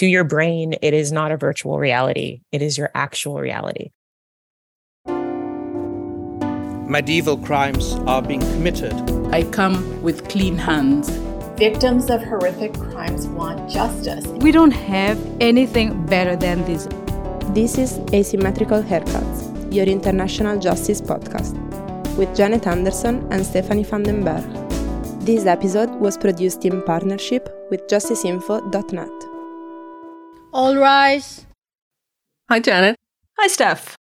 to your brain, it is not a virtual reality, it is your actual reality. Medieval crimes are being committed. I come with clean hands. Victims of horrific crimes want justice. We don't have anything better than this. This is Asymmetrical Haircuts, your international justice podcast, with Janet Anderson and Stephanie van den Berg. This episode was produced in partnership with justiceinfo.net. All rise. Hi, Janet. Hi, Steph.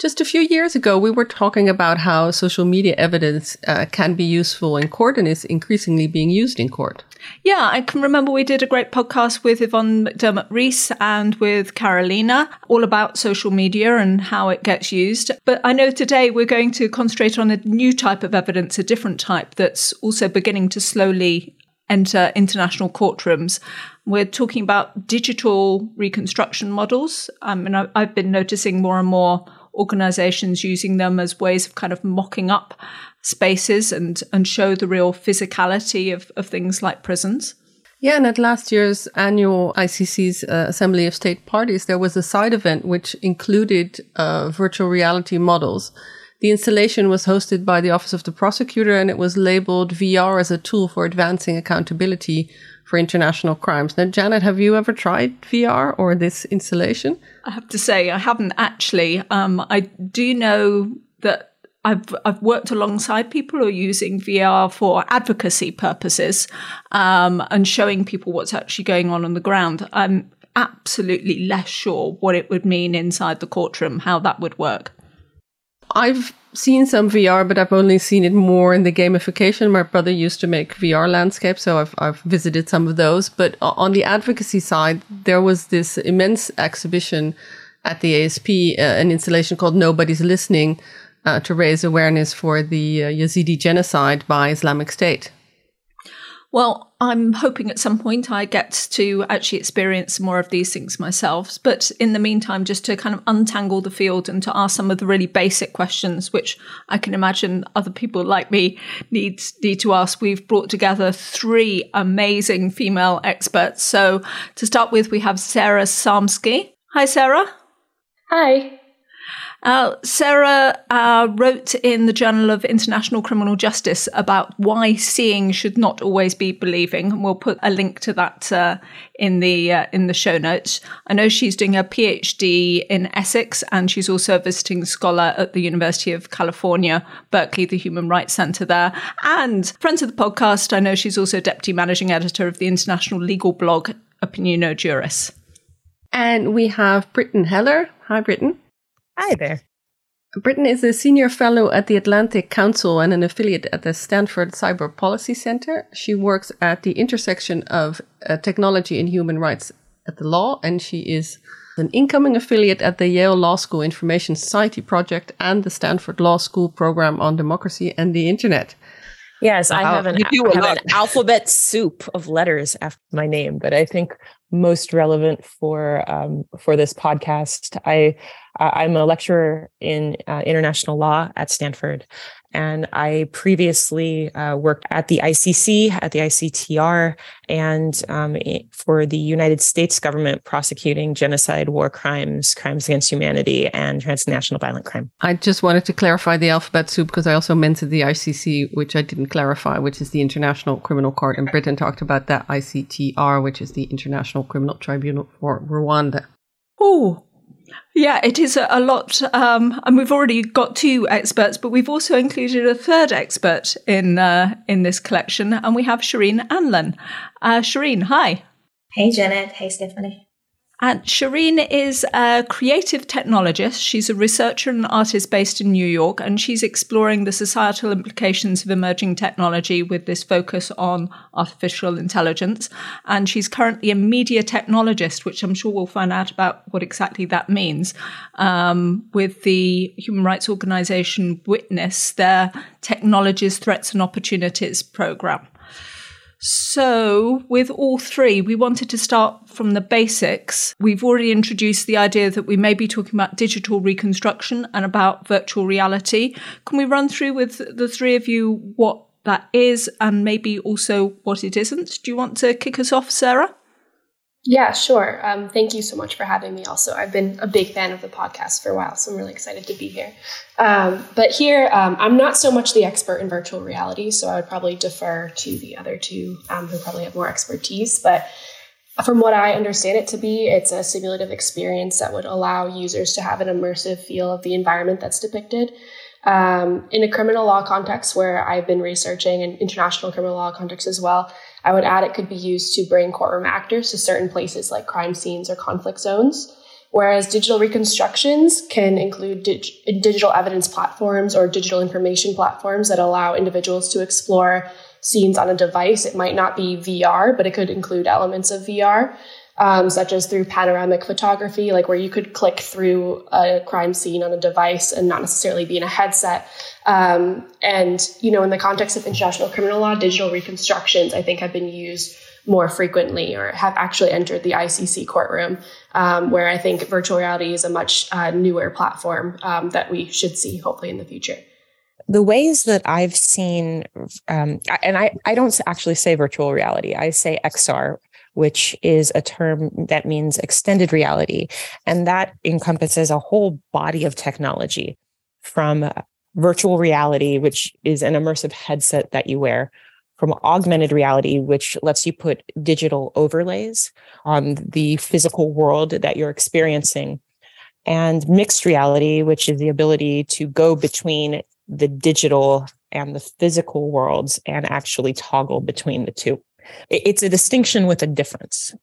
Just a few years ago, we were talking about how social media evidence uh, can be useful in court and is increasingly being used in court. Yeah, I can remember we did a great podcast with Yvonne McDermott Rees and with Carolina all about social media and how it gets used. But I know today we're going to concentrate on a new type of evidence, a different type that's also beginning to slowly enter international courtrooms. We're talking about digital reconstruction models. Um, and I've been noticing more and more organizations using them as ways of kind of mocking up spaces and, and show the real physicality of, of things like prisons. Yeah, and at last year's annual ICC's uh, Assembly of State Parties, there was a side event which included uh, virtual reality models. The installation was hosted by the Office of the Prosecutor and it was labeled VR as a tool for advancing accountability for international crimes. Now, Janet, have you ever tried VR or this installation? I have to say, I haven't actually. Um, I do know that I've I've worked alongside people who are using VR for advocacy purposes um, and showing people what's actually going on on the ground. I'm absolutely less sure what it would mean inside the courtroom, how that would work. I've seen some VR, but I've only seen it more in the gamification. My brother used to make VR landscapes, so I've, I've visited some of those. But on the advocacy side, there was this immense exhibition at the ASP, uh, an installation called Nobody's Listening, uh, to raise awareness for the uh, Yazidi genocide by Islamic State. Well, I'm hoping at some point I get to actually experience more of these things myself. But in the meantime, just to kind of untangle the field and to ask some of the really basic questions, which I can imagine other people like me need, need to ask, we've brought together three amazing female experts. So to start with, we have Sarah Zarmsky. Hi, Sarah. Hi. Uh, Sarah uh, wrote in the Journal of International Criminal Justice about why seeing should not always be believing, and we'll put a link to that uh, in the uh, in the show notes. I know she's doing a PhD in Essex, and she's also a visiting scholar at the University of California, Berkeley, the Human Rights Center there. And friends of the podcast, I know she's also deputy managing editor of the international legal blog Opinio Juris. And we have Brittan Heller. Hi, Brittan. Hi there. Brittan is a senior fellow at the Atlantic Council and an affiliate at the Stanford Cyber Policy Center. She works at the intersection of uh, technology and human rights at the law, and she is an incoming affiliate at the Yale Law School Information Society Project and the Stanford Law School program on democracy and the internet. Yes, I have, an, I have an alphabet soup of letters after my name, but I think most relevant for um, for this podcast. I I'm a lecturer in uh, international law at Stanford, and I previously uh, worked at the ICC, at the ICTR, and um, for the United States government prosecuting genocide, war crimes, crimes against humanity, and transnational violent crime. I just wanted to clarify the alphabet soup because I also mentioned the ICC, which I didn't clarify, which is the International Criminal Court. And Brittan talked about that ICTR, which is the International Criminal Tribunal for Rwanda. Oh, yeah, it is a, lot. Um, and we've already got two experts, but we've also included a third expert in uh, in this collection, and we have Shirin Anlen. Uh, Shirin, hi. Hey, Janet. Hey, Stephanie. And Shirin is a creative technologist. She's a researcher and artist based in New York, and she's exploring the societal implications of emerging technology with this focus on artificial intelligence. And she's currently a media technologist, which I'm sure we'll find out about what exactly that means, um, with the human rights organization Witness, their Technologies, Threats and Opportunities program. So, with all three, we wanted to start from the basics. We've already introduced the idea that we may be talking about digital reconstruction and about virtual reality. Can we run through with the three of you what that is and maybe also what it isn't? Do you want to kick us off, Sarah? Yeah, sure. Um, thank you so much for having me. Also, I've been a big fan of the podcast for a while, so I'm really excited to be here. Um, but here, um, I'm not so much the expert in virtual reality, so I would probably defer to the other two um, who probably have more expertise. But from what I understand it to be, it's a simulative experience that would allow users to have an immersive feel of the environment that's depicted. Um, in a criminal law context where I've been researching, and international criminal law context as well, I would add it could be used to bring courtroom actors to certain places like crime scenes or conflict zones. Whereas digital reconstructions can include dig- digital evidence platforms or digital information platforms that allow individuals to explore scenes on a device. It might not be VR, but it could include elements of VR um, such as through panoramic photography, like where you could click through a crime scene on a device and not necessarily be in a headset. Um, and, you know, in the context of international criminal law, digital reconstructions, I think, have been used more frequently or have actually entered the ICC courtroom, um, where I think virtual reality is a much uh, newer platform um, that we should see hopefully in the future the ways that I've seen, um, and I, I don't actually say virtual reality, I say XR, which is a term that means extended reality. And that encompasses a whole body of technology from virtual reality, which is an immersive headset that you wear, from augmented reality, which lets you put digital overlays on the physical world that you're experiencing, and mixed reality, which is the ability to go between the digital and the physical worlds and actually toggle between the two it's a distinction with a difference.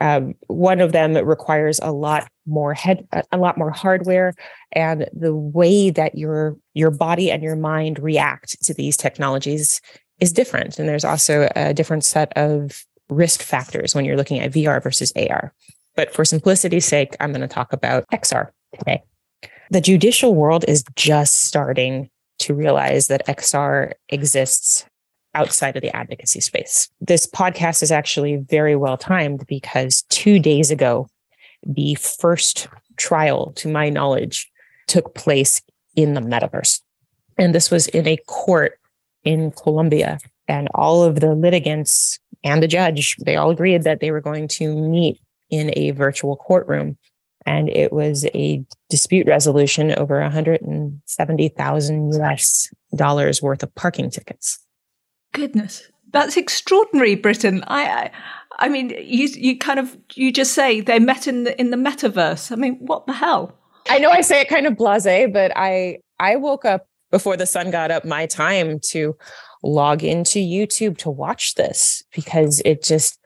Um, one of them requires a lot more head, a lot more hardware, and the way that your your body and your mind react to these technologies is different. And there's also a different set of risk factors when you're looking at VR versus AR. But for simplicity's sake, I'm going to talk about XR today. The judicial world is just starting to realize that XR exists outside of the advocacy space. This podcast is actually very well timed because two days ago, the first trial, to my knowledge, took place in the metaverse. And this was in a court in Colombia. And all of the litigants and the judge, they all agreed that they were going to meet in a virtual courtroom. And it was a dispute resolution over 170,000 US dollars worth of parking tickets. Goodness, that's extraordinary, Brittan. I, I, I mean, you you kind of you just say they met in the in the metaverse. I mean, what the hell? I know I say it kind of blasé, but I I woke up before the sun got up my time to log into YouTube to watch this because it just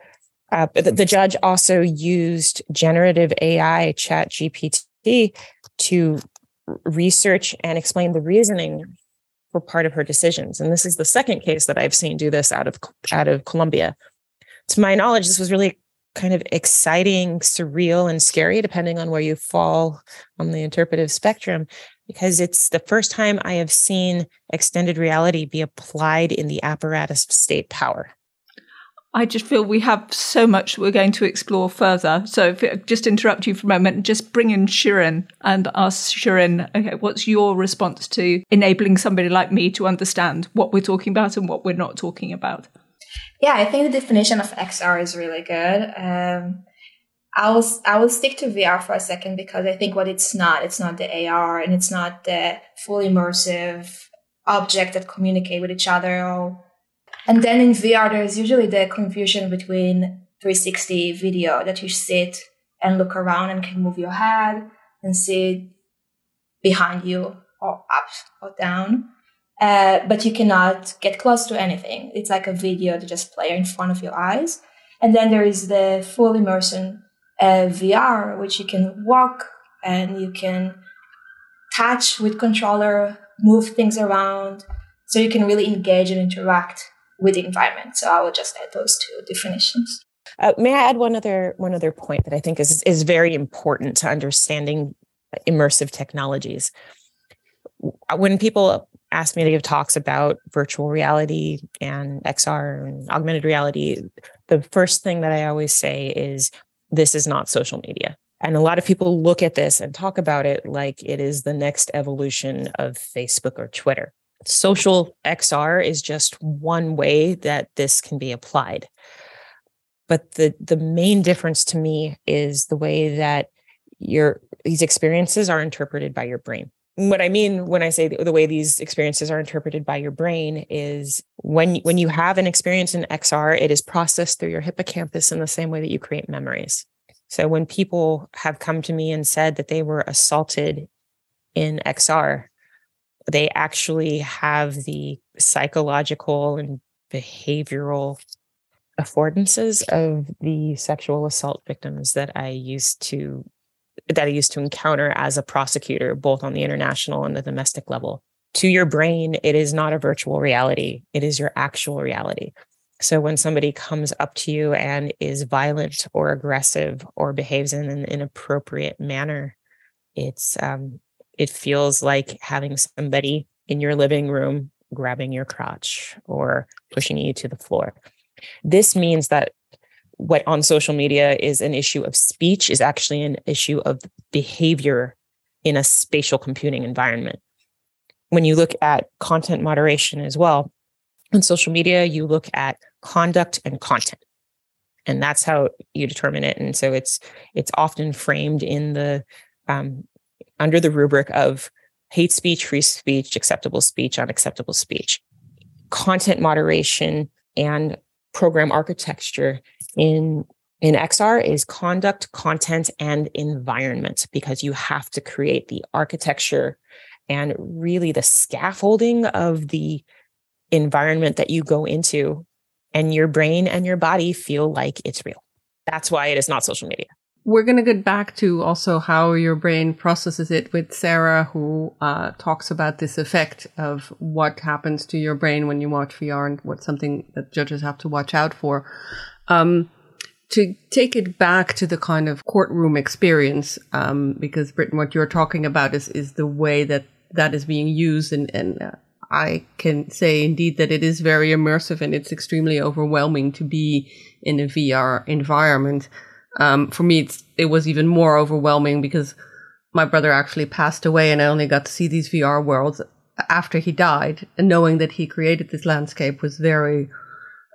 uh, the, the judge also used generative AI chat GPT to research and explain the reasoning were part of her decisions. And this is the second case that I've seen do this out of out of Colombia. To my knowledge, this was really kind of exciting, surreal, and scary, depending on where you fall on the interpretive spectrum, because it's the first time I have seen extended reality be applied in the apparatus of state power. I just feel we have so much we're going to explore further. So, if, just interrupt you for a moment and just bring in Shirin and ask Shirin, okay, what's your response to enabling somebody like me to understand what we're talking about and what we're not talking about? Yeah, I think the definition of XR is really good. Um, I will I will stick to VR for a second because I think what it's not, it's not the AR and it's not the full immersive object that communicate with each other or and then in VR, there's usually the confusion between 360 video that you sit and look around and can move your head and see behind you or up or down. Uh, but you cannot get close to anything. It's like a video that just play in front of your eyes. And then there is the full immersion uh, VR, which you can walk and you can touch with controller, move things around. So you can really engage and interact with the environment. So I will just add those two definitions. Uh, may I add one other one other point that I think is is very important to understanding immersive technologies. When people ask me to give talks about virtual reality and XR and augmented reality, the first thing that I always say is this is not social media. And a lot of people look at this and talk about it like it is the next evolution of Facebook or Twitter social XR is just one way that this can be applied. but the the main difference to me is the way that your these experiences are interpreted by your brain what i mean when i say the, the, way these experiences are interpreted by your brain is when when you have an experience in xr it is processed through your hippocampus in the same way that you create memories so when people have come to me and said that they were assaulted in xr they actually have the psychological and behavioral affordances of the sexual assault victims that I used to that I used to encounter as a prosecutor, both on the international and the domestic level. To your brain, it is not a virtual reality, it is your actual reality. So when somebody comes up to you and is violent or aggressive or behaves in an inappropriate manner, it's um, it feels like having somebody in your living room grabbing your crotch or pushing you to the floor. This means that what on social media is an issue of speech is actually an issue of behavior in a spatial computing environment. When you look at content moderation as well, on social media, you look at conduct and content. And that's how you determine it. And so it's it's often framed in the um, under the rubric of hate speech, free speech, acceptable speech, unacceptable speech. Content moderation and program architecture in in XR is conduct, content, and environment because you have to create the architecture and really the scaffolding of the environment that you go into, and your brain and your body feel like it's real. That's why it is not social media we're going to get back to also how your brain processes it with Sarah, who uh, talks about this effect of what happens to your brain when you watch VR and what's something that judges have to watch out for. Um, to take it back to the kind of courtroom experience, um, because Brittan, what you're talking about is is the way that that is being used, and and uh, I can say indeed that it is very immersive and it's extremely overwhelming to be in a VR environment. Um, for me, it was even more overwhelming because my brother actually passed away and I only got to see these VR worlds after he died. And knowing that he created this landscape was very,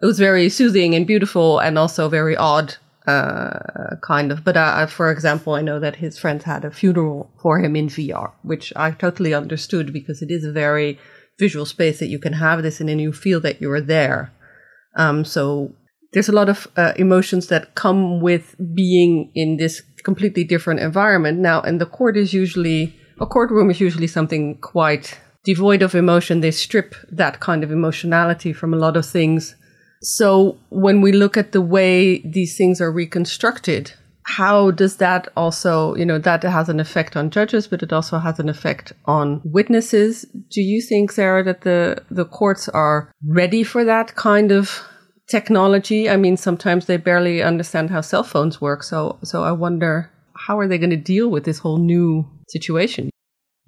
it was very soothing and beautiful and also very odd, uh, kind of. But uh, for example, I know that his friends had a funeral for him in VR, which I totally understood because it is a very visual space that you can have this and you feel that you're there. Um, so there's a lot of uh, emotions that come with being in this completely different environment. Now and the court is usually a courtroom is usually something quite devoid of emotion. They strip that kind of emotionality from a lot of things. So when we look at the way these things are reconstructed how does that also you know that has an effect on judges but it also has an effect on witnesses? Do you think sarah that the the courts are ready for that kind of technology. I mean, sometimes they barely understand how cell phones work. So, so I wonder how are they going to deal with this whole new situation?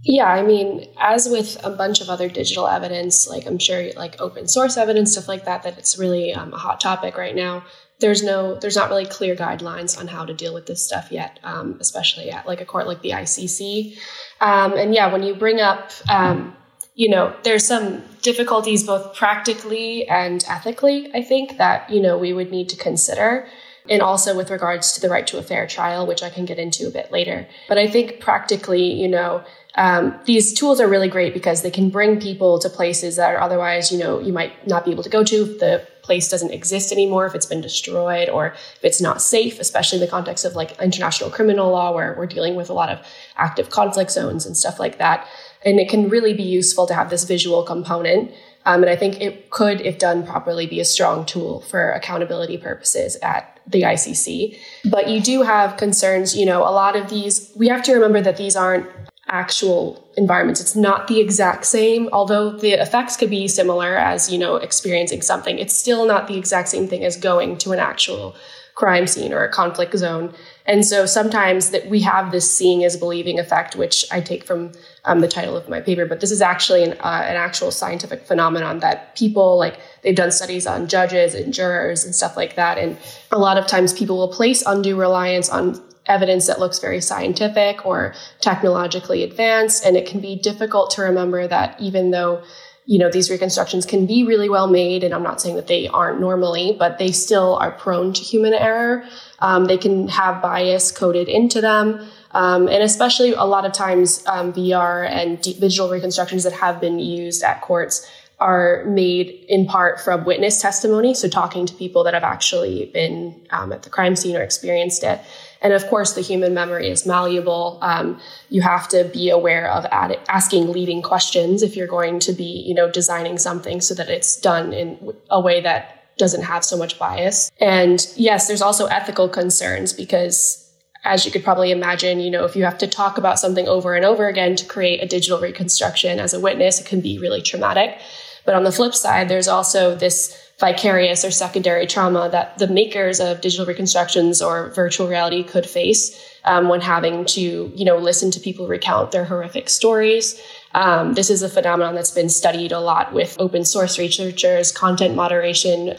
Yeah, I mean, as with a bunch of other digital evidence, like I'm sure, like open source evidence, stuff like that, that it's really um, a hot topic right now. There's no, there's not really clear guidelines on how to deal with this stuff yet, um, especially at like a court like the ICC. Um, and yeah, when you bring up um, you know, there's some difficulties both practically and ethically, I think, that, you know, we would need to consider. And also with regards to the right to a fair trial, which I can get into a bit later. But I think practically, you know, um, these tools are really great because they can bring people to places that are otherwise, you know, you might not be able to go to if the place doesn't exist anymore, if it's been destroyed, or if it's not safe, especially in the context of like international criminal law, where we're dealing with a lot of active conflict zones and stuff like that. And it can really be useful to have this visual component. Um, and I think it could, if done properly, be a strong tool for accountability purposes at the ICC. But you do have concerns, you know, a lot of these, we have to remember that these aren't actual environments. It's not the exact same, although the effects could be similar as, you know, experiencing something. It's still not the exact same thing as going to an actual crime scene or a conflict zone. And so sometimes that we have this seeing as believing effect, which I take from um, the title of my paper. But this is actually an, uh, an actual scientific phenomenon that people like they've done studies on judges and jurors and stuff like that. And a lot of times people will place undue reliance on evidence that looks very scientific or technologically advanced. And it can be difficult to remember that even though you know, these reconstructions can be really well made, and I'm not saying that they aren't normally, but they still are prone to human error. Um, they can have bias coded into them. Um, and especially a lot of times, um, VR and digital reconstructions that have been used at courts are made in part from witness testimony. So, talking to people that have actually been um, at the crime scene or experienced it. And of course, the human memory is malleable. Um, you have to be aware of ad- asking leading questions if you're going to be, you know, designing something so that it's done in a way that doesn't have so much bias. And yes, there's also ethical concerns because as you could probably imagine, you know, if you have to talk about something over and over again to create a digital reconstruction as a witness, it can be really traumatic. But on the flip side, there's also this vicarious or secondary trauma that the makers of digital reconstructions or virtual reality could face um, when having to, you know, listen to people recount their horrific stories. Um, this is a phenomenon that's been studied a lot with open source researchers, content moderation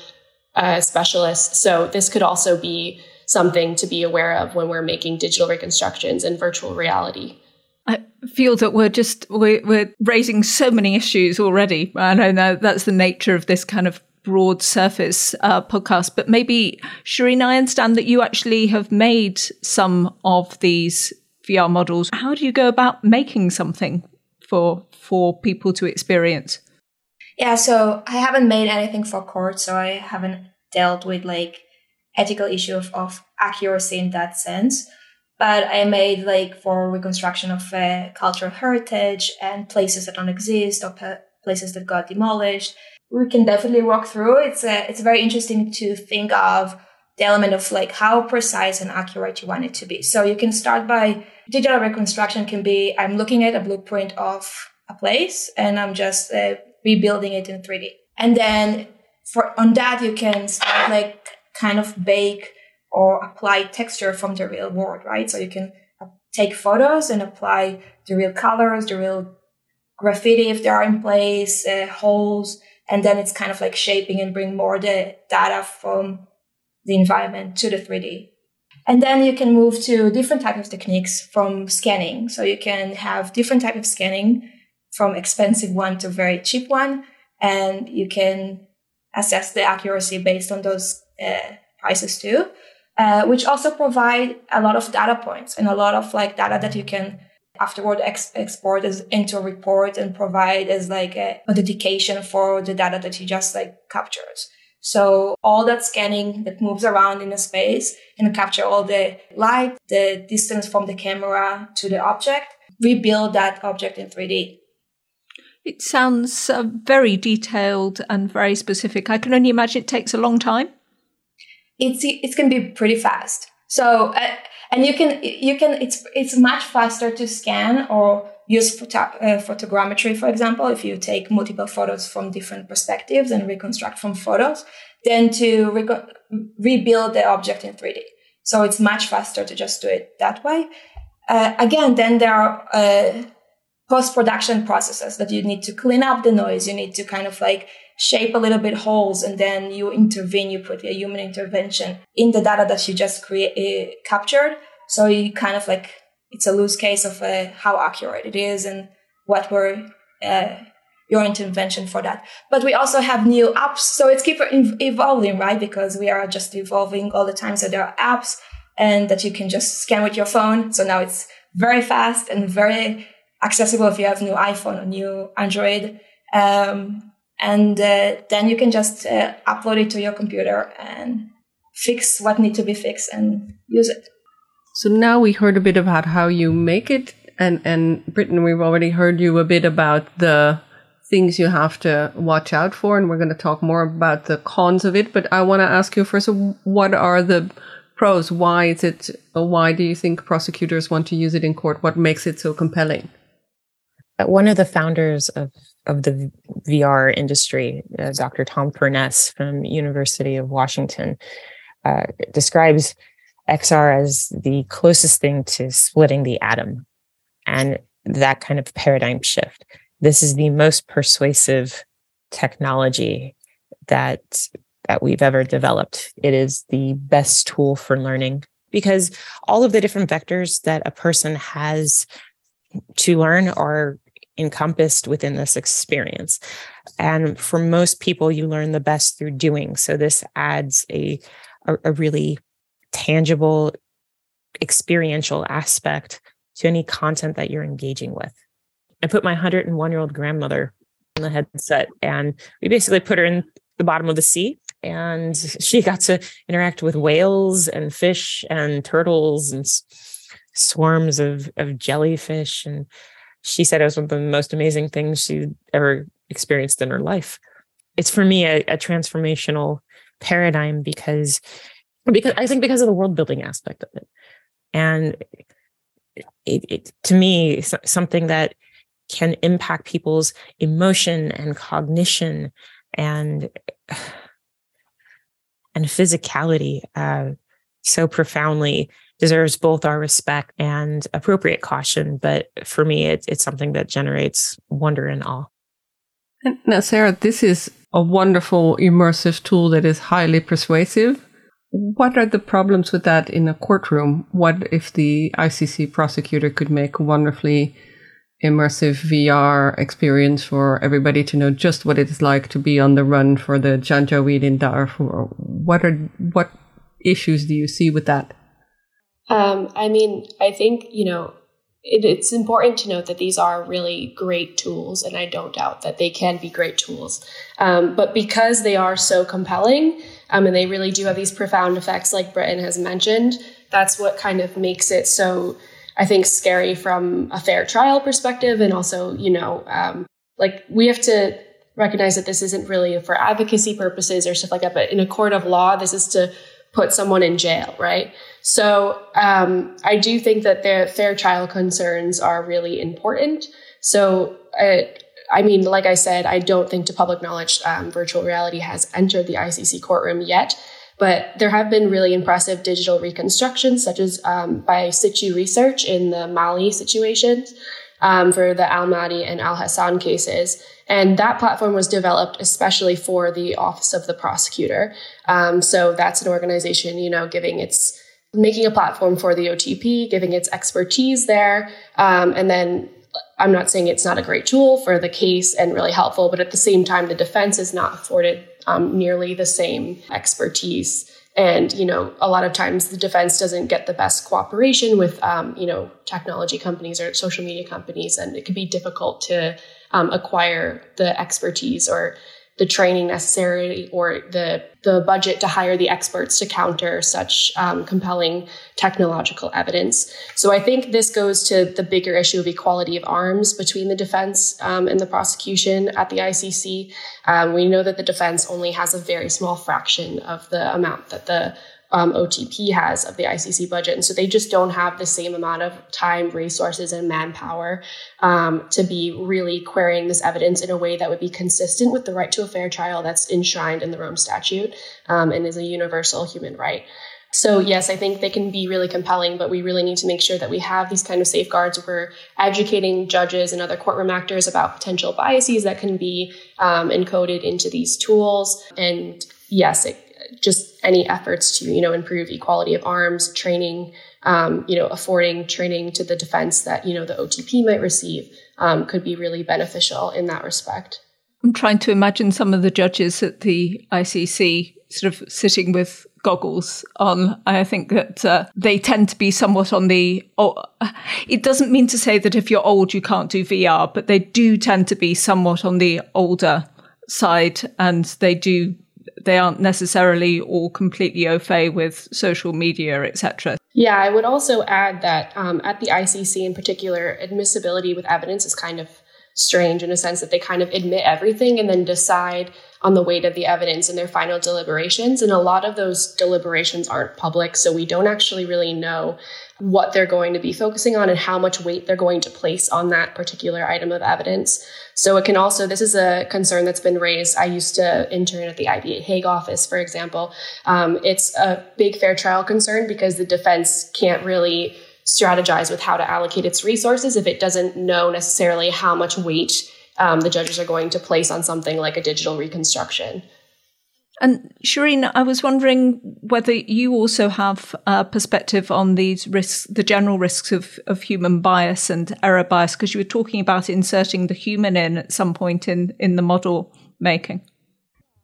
uh, specialists. So this could also be something to be aware of when we're making digital reconstructions and virtual reality. I feel that we're just we're, we're raising so many issues already. I know that's the nature of this kind of broad surface uh, podcast, but maybe Shirin, I understand that you actually have made some of these VR models. How do you go about making something for for people to experience? Yeah, so I haven't made anything for court, so I haven't dealt with like ethical issue of, of accuracy in that sense. But I made like for reconstruction of uh, cultural heritage and places that don't exist or pe- places that got demolished. We can definitely walk through. It's a, uh, it's very interesting to think of the element of like how precise and accurate you want it to be. So you can start by digital reconstruction can be I'm looking at a blueprint of a place and I'm just uh, rebuilding it in 3D. And then for on that you can start like kind of bake or apply texture from the real world, right? So you can take photos and apply the real colors, the real graffiti if they are in place, uh, holes, and then it's kind of like shaping and bring more the data from the environment to the 3D. And then you can move to different types of techniques from scanning. So you can have different type of scanning from expensive one to very cheap one, and you can assess the accuracy based on those uh, prices too, uh, which also provide a lot of data points and a lot of like data that you can afterward ex- export as into a report and provide as like a, a dedication for the data that you just like captured. So all that scanning that moves around in a space and capture all the light, the distance from the camera to the object, rebuild that object in 3D. It sounds uh, very detailed and very specific. I can only imagine it takes a long time. It's it's to be pretty fast. So uh, and you can you can it's it's much faster to scan or use photo, uh, photogrammetry, for example, if you take multiple photos from different perspectives and reconstruct from photos, than to re- rebuild the object in 3D. So it's much faster to just do it that way. Uh, again, then there are uh, post production processes that you need to clean up the noise. You need to kind of like shape a little bit holes and then you intervene, you put a human intervention in the data that you just create, uh, captured. So you kind of like, it's a loose case of uh, how accurate it is and what were uh, your intervention for that. But we also have new apps. So it's keep evolving, right? Because we are just evolving all the time. So there are apps and that you can just scan with your phone. So now it's very fast and very accessible if you have new iPhone or new Android. Um, and uh, then you can just uh, upload it to your computer and fix what needs to be fixed and use it. So now we heard a bit about how you make it, and and Brittan, we've already heard you a bit about the things you have to watch out for, and we're going to talk more about the cons of it. But I want to ask you first, what are the pros? Why is it? Why do you think prosecutors want to use it in court? What makes it so compelling? Uh, one of the founders of of the VR industry, uh, Dr. Tom Furness from University of Washington, uh, describes XR as the closest thing to splitting the atom and that kind of paradigm shift. This is the most persuasive technology that that we've ever developed. It is the best tool for learning because all of the different vectors that a person has to learn are encompassed within this experience. And for most people, you learn the best through doing. So this adds a, a, a really tangible, experiential aspect to any content that you're engaging with. I put my 101 year old grandmother in the headset and we basically put her in the bottom of the sea and she got to interact with whales and fish and turtles and swarms of, of jellyfish and she said it was one of the most amazing things she ever experienced in her life. It's for me a, a transformational paradigm because because i think because of the world building aspect of it. And it, it to me something that can impact people's emotion and cognition and and physicality uh, so profoundly deserves both our respect and appropriate caution. But for me, it's it's something that generates wonder and awe. Now, Sarah, this is a wonderful immersive tool that is highly persuasive. What are the problems with that in a courtroom? What if the ICC prosecutor could make a wonderfully immersive VR experience for everybody to know just what it is like to be on the run for the Janjaweed in Darfur? What are what issues do you see with that? Um, I mean, I think you know it, it's important to note that these are really great tools, and I don't doubt that they can be great tools. Um, but because they are so compelling, um, and they really do have these profound effects, like Brittan has mentioned, that's what kind of makes it so I think, scary from a fair trial perspective. And also, you know, um, like we have to recognize that this isn't really for advocacy purposes or stuff like that, but in a court of law, this is to put someone in jail, right? So um, I do think that the fair trial concerns are really important. So, uh, I mean, like I said, I don't think to public knowledge, um, virtual reality has entered the ICC courtroom yet. But there have been really impressive digital reconstructions, such as um, by Situ Research in the Mali situations um, for the Al Mahdi and Al Hassan cases. And that platform was developed especially for the Office of the Prosecutor. Um, so that's an organization, you know, giving its making a platform for the OTP, giving its expertise there, um, and then I'm not saying it's not a great tool for the case and really helpful, but at the same time, the defense is not afforded um, nearly the same expertise. And, you know, a lot of times the defense doesn't get the best cooperation with, um, you know, technology companies or social media companies. And it can be difficult to um, acquire the expertise or the training necessary or the the budget to hire the experts to counter such um, compelling technological evidence. So I think this goes to the bigger issue of equality of arms between the defense um, and the prosecution at the ICC. Um, we know that the defense only has a very small fraction of the amount that the um, OTP has of the ICC budget. And so they just don't have the same amount of time, resources, and manpower um, to be really querying this evidence in a way that would be consistent with the right to a fair trial that's enshrined in the Rome Statute um, and is a universal human right. So yes, I think they can be really compelling, but we really need to make sure that we have these kind of safeguards. We're educating judges and other courtroom actors about potential biases that can be um, encoded into these tools. And yes, it, just any efforts to you know improve equality of arms training um, you know affording training to the defense that you know the otp might receive um, could be really beneficial in that respect i'm trying to imagine some of the judges at the icc sort of sitting with goggles on. I think that uh, they tend to be somewhat on the. Oh, it doesn't mean to say that if you're old you can't do VR, but they do tend to be somewhat on the older side, and they do they aren't necessarily all completely au fait with social media, etc. Yeah, I would also add that um, at the ICC in particular, admissibility with evidence is kind of strange in a sense that they kind of admit everything and then decide on the weight of the evidence in their final deliberations. And a lot of those deliberations aren't public, so we don't actually really know what they're going to be focusing on and how much weight they're going to place on that particular item of evidence. So it can also, this is a concern that's been raised. I used to intern at the IBA Hague office, for example. Um, it's a big fair trial concern because the defense can't really strategize with how to allocate its resources if it doesn't know necessarily how much weight um, the judges are going to place on something like a digital reconstruction. And Shirin, I was wondering whether you also have a perspective on these risks, the general risks of, of human bias and error bias, because you were talking about inserting the human in at some point in, in the model making.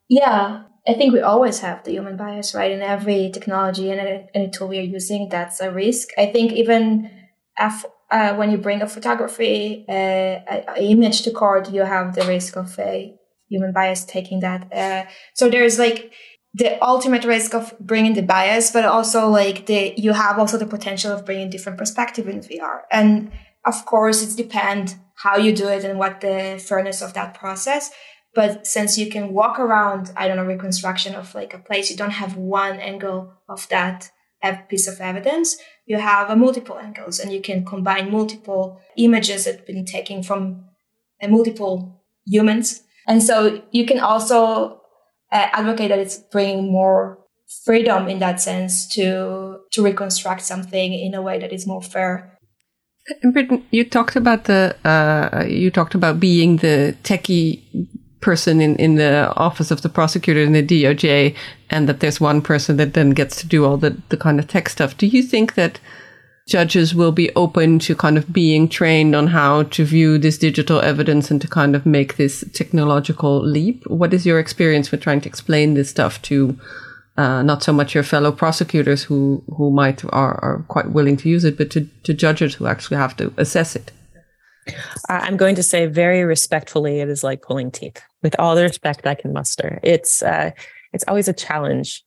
Yeah, I think we always have the human bias, right? In every technology and any tool we are using, that's a risk. I think even af- uh, when you bring a photography, uh, an image to court, you have the risk of a human bias taking that. Uh, so there's like the ultimate risk of bringing the bias, but also like the you have also the potential of bringing different perspective in VR. And of course, it depends how you do it and what the fairness of that process. But since you can walk around, I don't know, reconstruction of like a place, you don't have one angle of that piece of evidence. You have a multiple angles and you can combine multiple images that have been taken from uh, multiple humans and so you can also uh, advocate that it's bringing more freedom in that sense to to reconstruct something in a way that is more fair. In Brittan, you talked about the uh, you talked about being the techie person in, in the office of the prosecutor in the DOJ, and that there's one person that then gets to do all the, the kind of tech stuff. Do you think that judges will be open to kind of being trained on how to view this digital evidence and to kind of make this technological leap. What is your experience with trying to explain this stuff to uh, not so much your fellow prosecutors who who might are, are quite willing to use it, but to, to judges who actually have to assess it? I'm going to say very respectfully, it is like pulling teeth. With all the respect I can muster, it's uh, it's always a challenge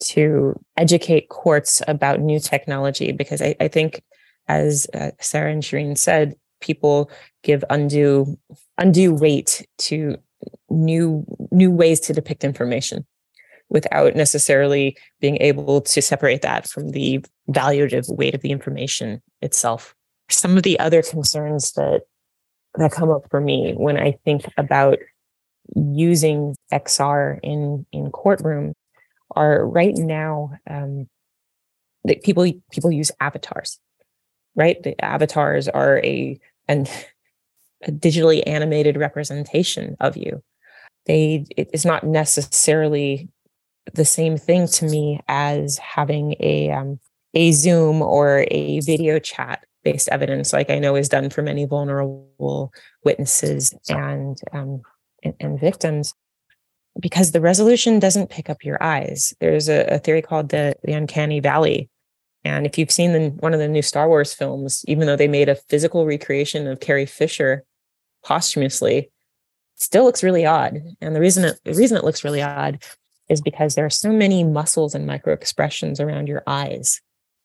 to educate courts about new technology because I, I think, as uh, Sarah and Shirin said, people give undue undue weight to new new ways to depict information without necessarily being able to separate that from the valuative weight of the information itself. Some of the other concerns that that come up for me when I think about using XR in in courtroom are right now um, that people people use avatars, right? The avatars are a and a digitally animated representation of you. They it is not necessarily the same thing to me as having a um, a Zoom or a video chat based evidence, like I know is done for many vulnerable witnesses and um, and, and victims because the resolution doesn't pick up your eyes. There's a, a theory called the, the uncanny valley. And if you've seen the, one of the new Star Wars films, even though they made a physical recreation of Carrie Fisher posthumously, still looks really odd. And the reason it, the reason it looks really odd is because there are so many muscles and micro expressions around your eyes.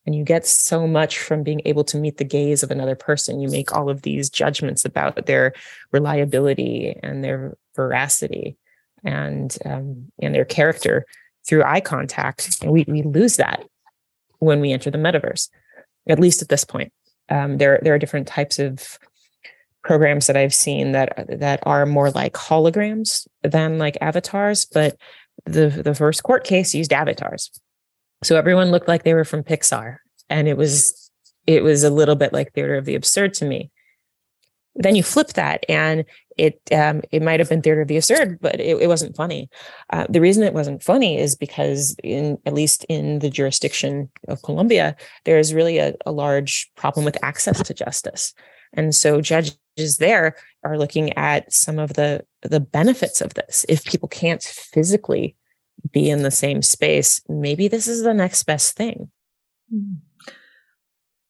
And you get so much from being able to meet the gaze of another person. You make all of these judgments about their reliability and their veracity and um, and their character through eye contact. And we we lose that when we enter the metaverse, at least at this point. Um, there there are different types of programs that I've seen that that are more like holograms than like avatars, but the the first court case used avatars. So everyone looked like they were from Pixar and it was it was a little bit like theater of the absurd to me. Then you flip that and it um, it might have been theater of the absurd, but it, it wasn't funny. Uh, the reason it wasn't funny is because in at least in the jurisdiction of Colombia, there is really a, a large problem with access to justice, and so judges there are looking at some of the the benefits of this. If people can't physically be in the same space, maybe this is the next best thing. Hmm.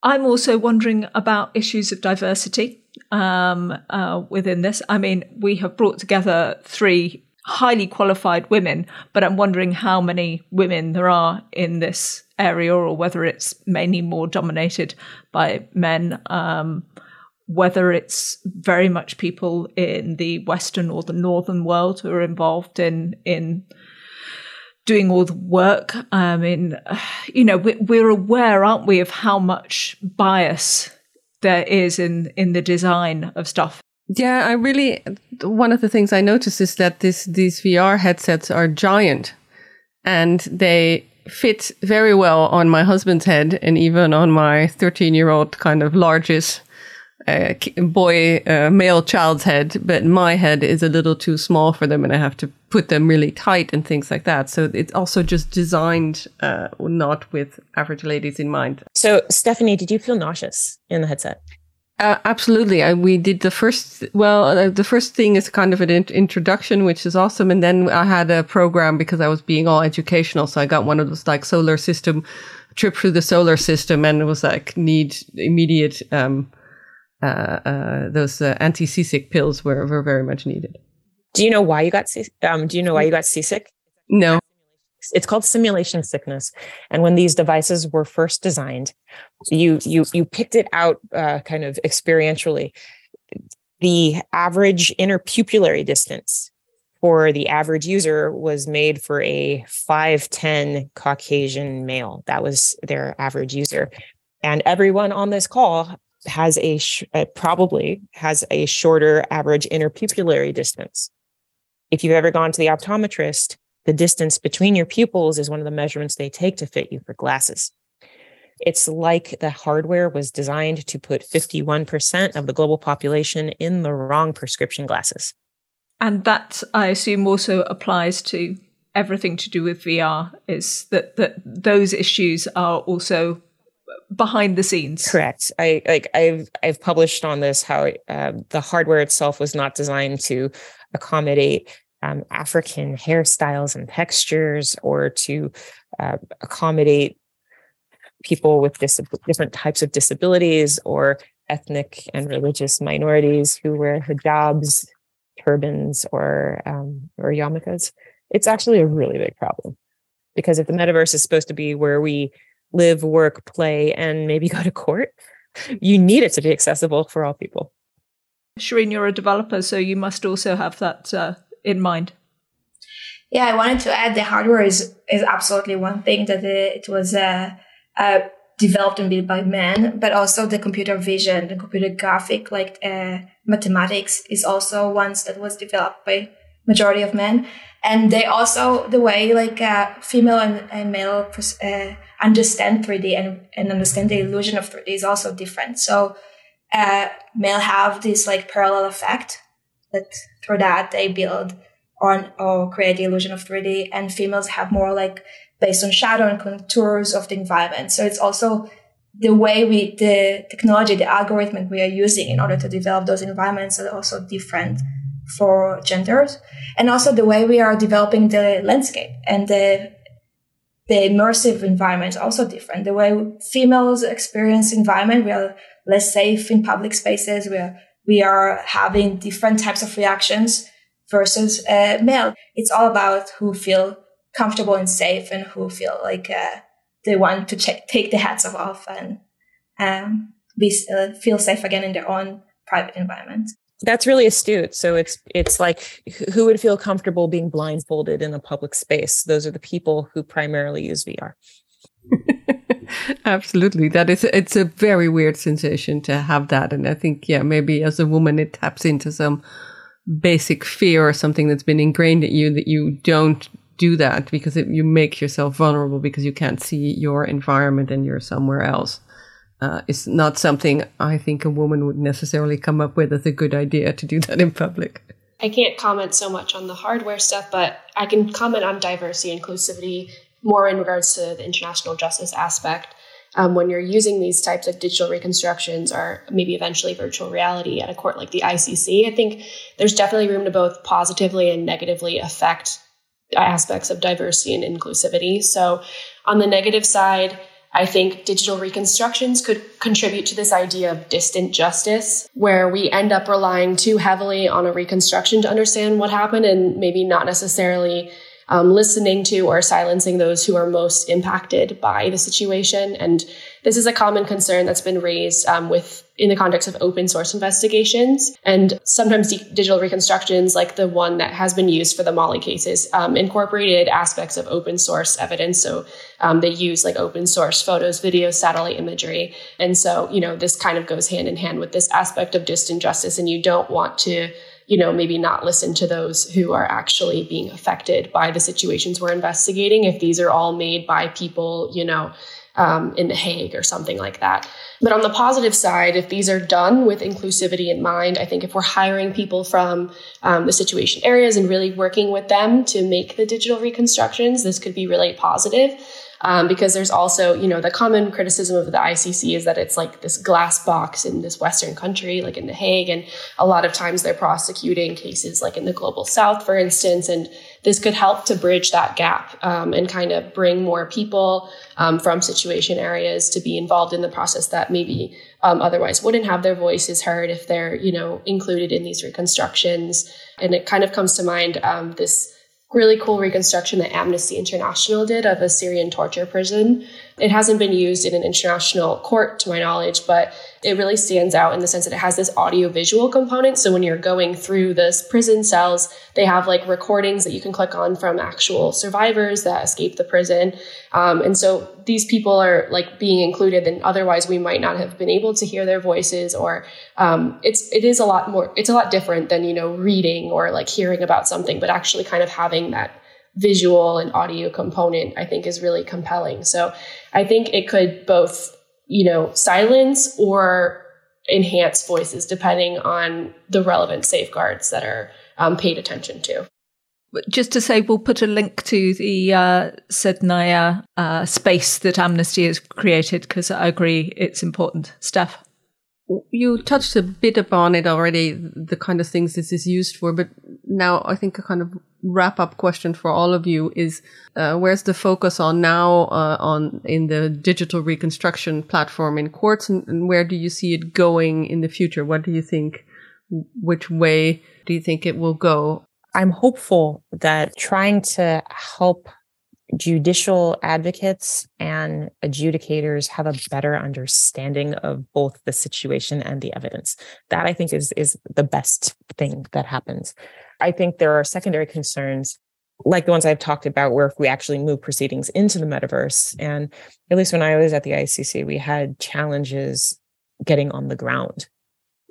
I'm also wondering about issues of diversity um, uh, within this. I mean, we have brought together three highly qualified women, but I'm wondering how many women there are in this area, or whether it's mainly more dominated by men. Um, whether it's very much people in the Western or the Northern world who are involved in in doing all the work. I mean, you know, we're aware, aren't we, of how much bias there is in in the design of stuff. Yeah, I really one of the things I noticed is that this these VR headsets are giant and they fit very well on my husband's head and even on my 13 year old kind of largest a boy, uh, male child's head, but my head is a little too small for them, and I have to put them really tight and things like that. So it's also just designed uh, not with average ladies in mind. So, Stephanie, did you feel nauseous in the headset? Uh, absolutely. I, we did the first, well, uh, the first thing is kind of an in- introduction, which is awesome. And then I had a program because I was being all educational. So I got one of those like solar system trip through the solar system and it was like need immediate, um, uh, uh, those uh, anti-seasick pills were, were very much needed. Do you know why you got, um, do you know why you got seasick? No. It's called simulation sickness. And when these devices were first designed, you you you picked it out uh, kind of experientially. The average interpupillary distance for the average user was made for a 5'10 Caucasian male. That was their average user. And everyone on this call has a sh- uh, probably has a shorter average interpupillary distance. If you've ever gone to the optometrist, the distance between your pupils is one of the measurements they take to fit you for glasses. It's like the hardware was designed to put 51% of the global population in the wrong prescription glasses. And that, I assume, also applies to everything to do with VR, is that, that those issues are also behind the scenes. Correct. I like I've I've published on this how uh, the hardware itself was not designed to accommodate um, African hairstyles and textures or to uh, accommodate people with dis- different types of disabilities or ethnic and religious minorities who wear hijabs, turbans, or um, or yarmulkes. It's actually a really big problem because if the metaverse is supposed to be where we live, work, play, and maybe go to court, you need it to be accessible for all people. Shirin, you're a developer, so you must also have that uh, in mind? Yeah, I wanted to add the hardware is is absolutely one thing that it was uh, uh, developed and built by men, but also the computer vision, the computer graphic, like uh, mathematics, is also ones that was developed by majority of men, and they also the way like uh, female and, and male uh, understand 3D and, and understand the illusion of 3D is also different. So uh, male have this like parallax effect that through that they build on or create the illusion of 3D. And females have more like based on shadow and contours of the environment. So it's also the way we, the technology, the algorithm we are using in order to develop those environments are also different for genders. And also the way we are developing the landscape and the the immersive environment also different. The way females experience environment, we are less safe in public spaces. We are we are having different types of reactions versus uh, male. It's all about who feel comfortable and safe and who feel like uh, they want to check, take the hats off and um, be uh, feel safe again in their own private environment. That's really astute. So it's it's like who would feel comfortable being blindfolded in a public space? Those are the people who primarily use VR. Absolutely. That is, it's a very weird sensation to have that. And I think, yeah, maybe as a woman, it taps into some basic fear or something that's been ingrained at you that you don't do that because it, you make yourself vulnerable because you can't see your environment and you're somewhere else. Uh, it's not something I think a woman would necessarily come up with as a good idea to do that in public. I can't comment so much on the hardware stuff, but I can comment on diversity, inclusivity, more in regards to the international justice aspect. Um, when you're using these types of digital reconstructions or maybe eventually virtual reality at a court like the ICC, I think there's definitely room to both positively and negatively affect aspects of diversity and inclusivity. So, on the negative side, I think digital reconstructions could contribute to this idea of distant justice, where we end up relying too heavily on a reconstruction to understand what happened and maybe not necessarily um, listening to or silencing those who are most impacted by the situation. And this is a common concern that's been raised um, with in the context of open source investigations. And sometimes digital reconstructions like the one that has been used for the Mali cases um, incorporated aspects of open source evidence. So um, they use like open source photos videos satellite imagery. And so you know this kind of goes hand in hand with this aspect of distant justice. And you don't want to you know, maybe not listen to those who are actually being affected by the situations we're investigating. If these are all made by people, you know, um, in The Hague or something like that. But on the positive side, if these are done with inclusivity in mind, I think if we're hiring people from um, the situation areas and really working with them to make the digital reconstructions, this could be really positive. Um, because there's also, you know, the common criticism of the ICC is that it's like this glass box in this Western country, like in The Hague. And a lot of times they're prosecuting cases like in the global South, for instance. And this could help to bridge that gap um, and kind of bring more people um, from situation areas to be involved in the process that maybe um, otherwise wouldn't have their voices heard if they're, you know, included in these reconstructions. And it kind of comes to mind um, this really cool reconstruction that Amnesty International did of a Syrian torture prison. It hasn't been used in an international court, to my knowledge, but it really stands out in the sense that it has this audio visual component. So when you're going through this prison cells, they have like recordings that you can click on from actual survivors that escaped the prison. Um, and so these people are like being included and otherwise we might not have been able to hear their voices or um, it's it is a lot more it's a lot different than you know reading or like hearing about something but actually kind of having that visual and audio component i think is really compelling so i think it could both you know, silence or enhance voices depending on the relevant safeguards that are um, paid attention to. Just to say, we'll put a link to the uh, Saydnaya uh, space that Amnesty has created because I agree it's important. Steph? You touched a bit upon it already, the kind of things this is used for, but now I think a kind of wrap up question for all of you is uh, where's the focus on now uh, on in the digital reconstruction platform in courts and, and, where do you see it going in the future? What do you think which way do you think it will go? I'm hopeful that trying to help judicial advocates and adjudicators have a better understanding of both the situation and the evidence. That i think is is the best thing that happens I think there are secondary concerns like the ones I've talked about, where if we actually move proceedings into the metaverse, and at least when I was at the ICC, we had challenges getting on the ground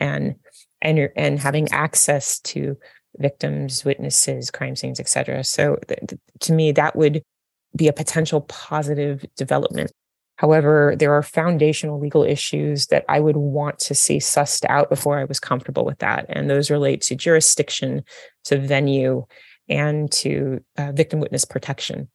and and and having access to victims, witnesses, crime scenes, etc. So th- to me, that would be a potential positive development. However, there are foundational legal issues that I would want to see sussed out before I was comfortable with that. And those relate to jurisdiction, to venue, and to uh, victim witness protection.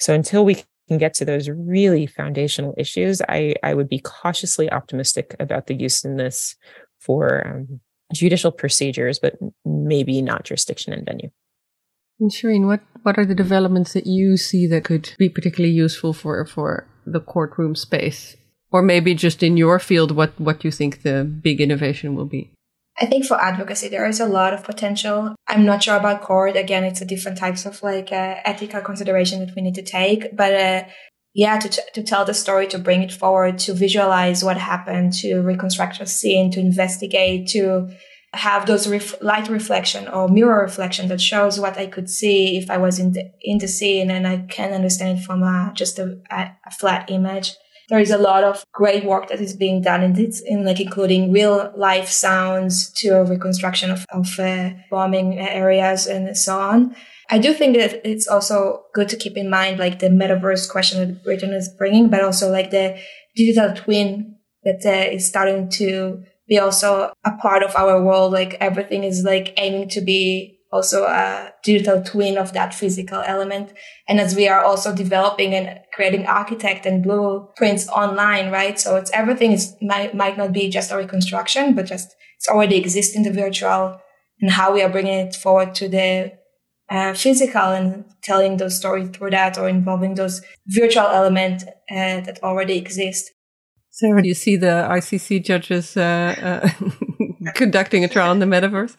So until we can get to those really foundational issues, I, I would be cautiously optimistic about the use in this for um, judicial procedures, but maybe not jurisdiction and venue. And Shirin, what, what are the developments that you see that could be particularly useful for, for the courtroom space? Or maybe just in your field, what, what you think the big innovation will be? I think for advocacy, there is a lot of potential. I'm not sure about court. Again, it's a different types of like uh, ethical consideration that we need to take. But uh, yeah, to, t- to tell the story, to bring it forward, to visualize what happened, to reconstruct a scene, to investigate, to have those ref- light reflection or mirror reflection that shows what I could see if I was in the in the scene and I can understand it from a, just a, a flat image. There is a lot of great work that is being done in this, in like including real life sounds to a reconstruction of, of uh, bombing areas and so on. I do think that it's also good to keep in mind like the metaverse question that Brittan is bringing, but also like the digital twin that uh, is starting to be also a part of our world. Like everything is like aiming to be also a digital twin of that physical element. And as we are also developing and creating architect and blueprints online, right? So it's everything is might, might not be just a reconstruction, but just it's already exists in the virtual and how we are bringing it forward to the uh, physical and telling those stories through that or involving those virtual element uh, that already exist. Sarah, do you see the ICC judges uh, uh conducting a trial in the metaverse?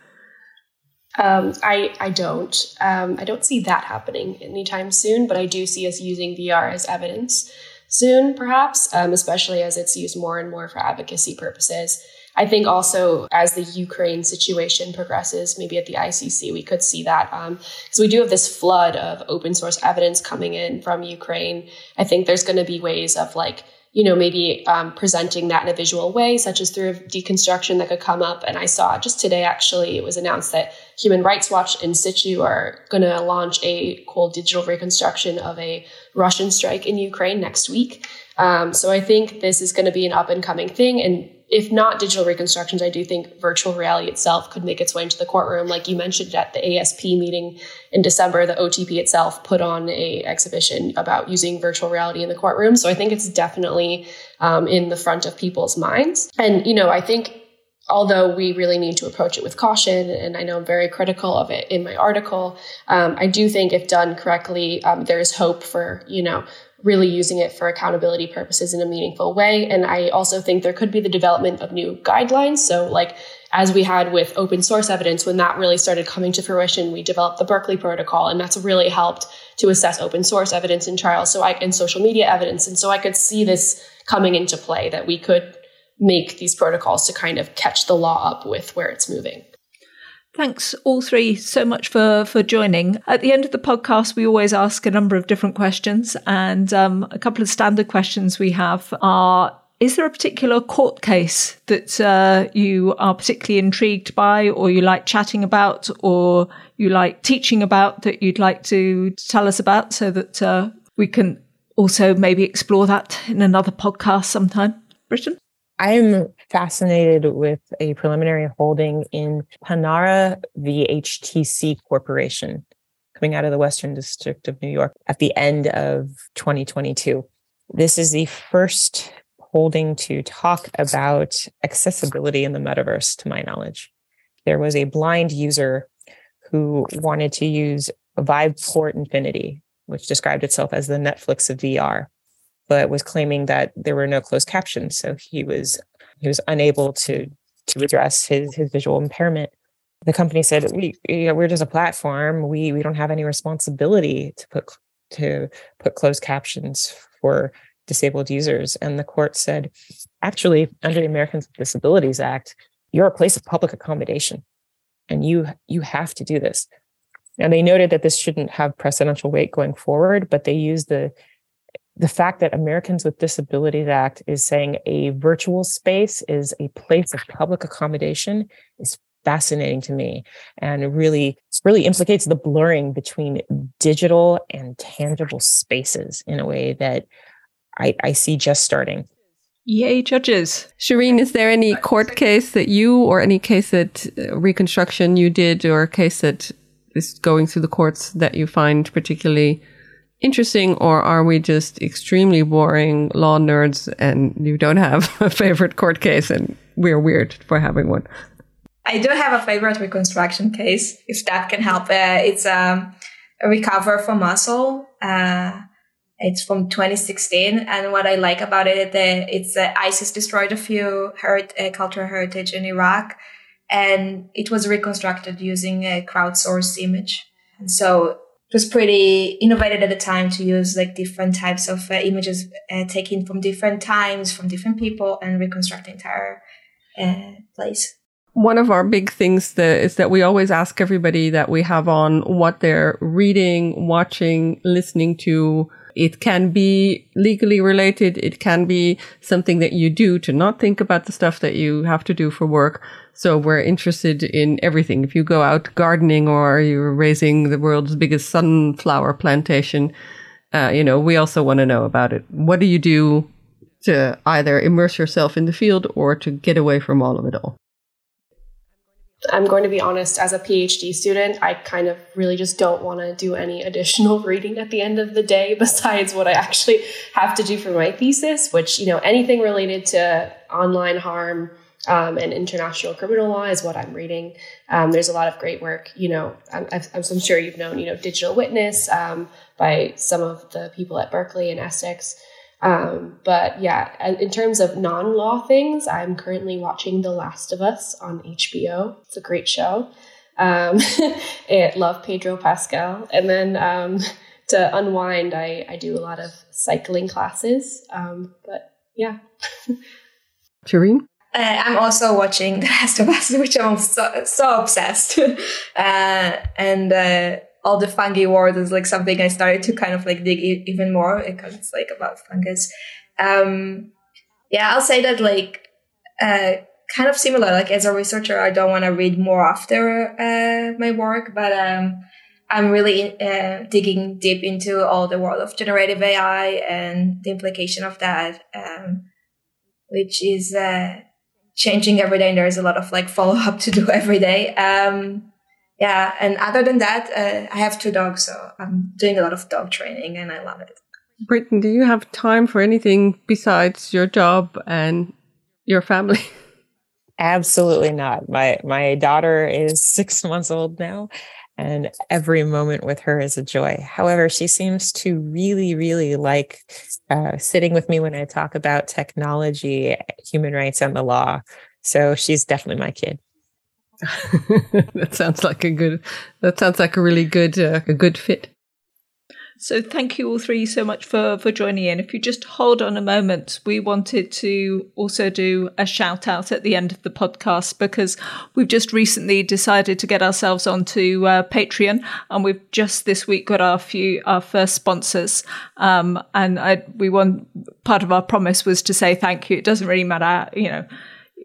Um, I I don't. Um, I don't see that happening anytime soon, but I do see us using VR as evidence soon, perhaps, um, especially as it's used more and more for advocacy purposes. I think also as the Ukraine situation progresses, maybe at the ICC, we could see that because um, we do have this flood of open source evidence coming in from Ukraine. I think there's going to be ways of like you know, maybe um, presenting that in a visual way, such as through deconstruction that could come up. And I saw just today, actually, it was announced that Human Rights Watch in SITU are going to launch a cool digital reconstruction of a Russian strike in Ukraine next week. Um, so I think this is going to be an up and coming thing. And if not digital reconstructions, I do think virtual reality itself could make its way into the courtroom. Like you mentioned at the ASP meeting in December, the OTP itself put on a exhibition about using virtual reality in the courtroom. So I think it's definitely um, in the front of people's minds. And, you know, I think although we really need to approach it with caution, and I know I'm very critical of it in my article, um, I do think if done correctly, um, there's hope for, you know, really using it for accountability purposes in a meaningful way. And I also think there could be the development of new guidelines. So, like as we had with open source evidence, when that really started coming to fruition, we developed the Berkeley Protocol, and that's really helped to assess open source evidence in trials. So, I and social media evidence, and so I could see this coming into play that we could make these protocols to kind of catch the law up with where it's moving. Thanks all three so much for for joining. At the end of the podcast, we always ask a number of different questions, and um, a couple of standard questions we have are: Is there a particular court case that uh, you are particularly intrigued by, or you like chatting about, or you like teaching about that you'd like to tell us about, so that uh, we can also maybe explore that in another podcast sometime? Brittan. I'm fascinated with a preliminary holding in Panara VHTC Corporation coming out of the Western District of New York at the end of 2022. This is the first holding to talk about accessibility in the metaverse, to my knowledge. There was a blind user who wanted to use Viveport Infinity, which described itself as the Netflix of VR but was claiming that there were no closed captions, so he was he was unable to to address his his visual impairment. The company said, "We you know, we're just a platform. We we don't have any responsibility to put to put closed captions for disabled users." And the court said, "Actually, under the Americans with Disabilities Act, you're a place of public accommodation, and you you have to do this." Now they noted that this shouldn't have precedential weight going forward, but they used the the fact that Americans with Disabilities Act is saying a virtual space is a place of public accommodation is fascinating to me and really really implicates the blurring between digital and tangible spaces in a way that I, I see just starting. Yay, judges. Shirin, is there any court case that you or any case that uh, reconstruction you did or a case that is going through the courts that you find particularly interesting or are we just extremely boring law nerds and you don't have a favorite court case and we're weird for having one? I do have a favorite reconstruction case, if that can help. Uh, it's um, a recover for Mosul. Uh, it's from 2016, and what I like about it, uh, it's uh, ISIS destroyed a few uh, cultural heritage in Iraq, and it was reconstructed using a crowdsourced image. And so it was pretty innovative at the time to use like different types of uh, images uh, taken from different times, from different people, and reconstruct the entire uh, place. One of our big things that is that we always ask everybody that we have on what they're reading, watching, listening to. It can be legally related. It can be something that you do to not think about the stuff that you have to do for work. So we're interested in everything. If you go out gardening or you're raising the world's biggest sunflower plantation, uh, you know, we also want to know about it. What do you do to either immerse yourself in the field or to get away from all of it all? I'm going to be honest, as a PhD student, I kind of really just don't want to do any additional reading at the end of the day besides what I actually have to do for my thesis, which, you know, anything related to online harm, um, and international criminal law is what I'm reading. Um, there's a lot of great work, you know, I'm, I'm, sure you've known, you know, Digital Witness um, by some of the people at Berkeley and Essex. Um, but yeah, in terms of non law things, I'm currently watching The Last of Us on HBO. It's a great show. Um, I love Pedro Pascal. And then um, to unwind, I, I do a lot of cycling classes. Um, but yeah. Shirin? Uh, I'm also watching The Last of Us, which I'm so, so obsessed. uh, and uh, all the fungi world is like something I started to kind of like dig even more because it's like about fungus. Um, yeah, I'll say that like uh, kind of similar. Like as a researcher, I don't want to read more after uh, my work, but um, I'm really uh, digging deep into all the world of generative AI and the implication of that, um, which is uh, changing every day. And there's a lot of like follow up to do every day. Um, yeah, and other than that, uh, I have two dogs, so I'm doing a lot of dog training, and I love it. Brittan, do you have time for anything besides your job and your family? Absolutely not. My my daughter is six months old now, and every moment with her is a joy. However, she seems to really, really like uh, sitting with me when I talk about technology, human rights, and the law. So she's definitely my kid. that sounds like a good. That sounds like a really good uh, a good fit. So thank you all three so much for, for joining in. If you just hold on a moment, we wanted to also do a shout out at the end of the podcast because we've just recently decided to get ourselves onto uh, Patreon and we've just this week got our few, our first sponsors. Um, and I, we want, part of our promise was to say thank you. It doesn't really matter, you know,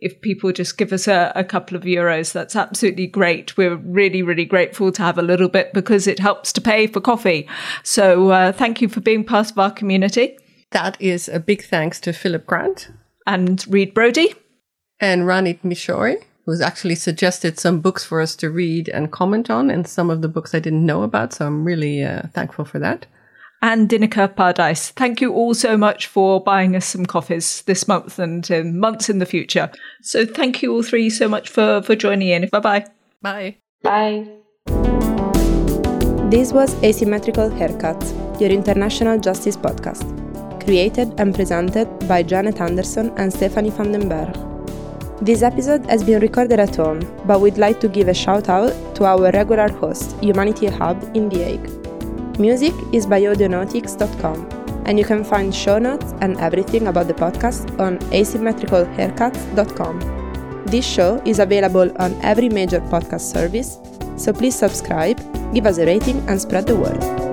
if people just give us a, a, couple of euros, that's absolutely great. We're really, really grateful to have a little bit because it helps to pay for coffee. So uh, thank you for being part of our community. That is a big thanks to Philip Grant and Reed Brody and Ranit Mishori, who's actually suggested some books for us to read and comment on, and some of the books I didn't know about. So I'm really uh, thankful for that and Dinaka Pardais. Thank you all so much for buying us some coffees this month and in months in the future. So thank you all three so much for, for joining in. Bye-bye. Bye. Bye. This was Asymmetrical Haircuts, your international justice podcast, created and presented by Janet Anderson and Stephanie van den Berg. This episode has been recorded at home, but we'd like to give a shout out to our regular host, Humanity Hub in The Hague. Music is by audionautix.com, and you can find show notes and everything about the podcast on asymmetricalhaircuts.com. This show is available on every major podcast service, so please subscribe, give us a rating, and spread the word.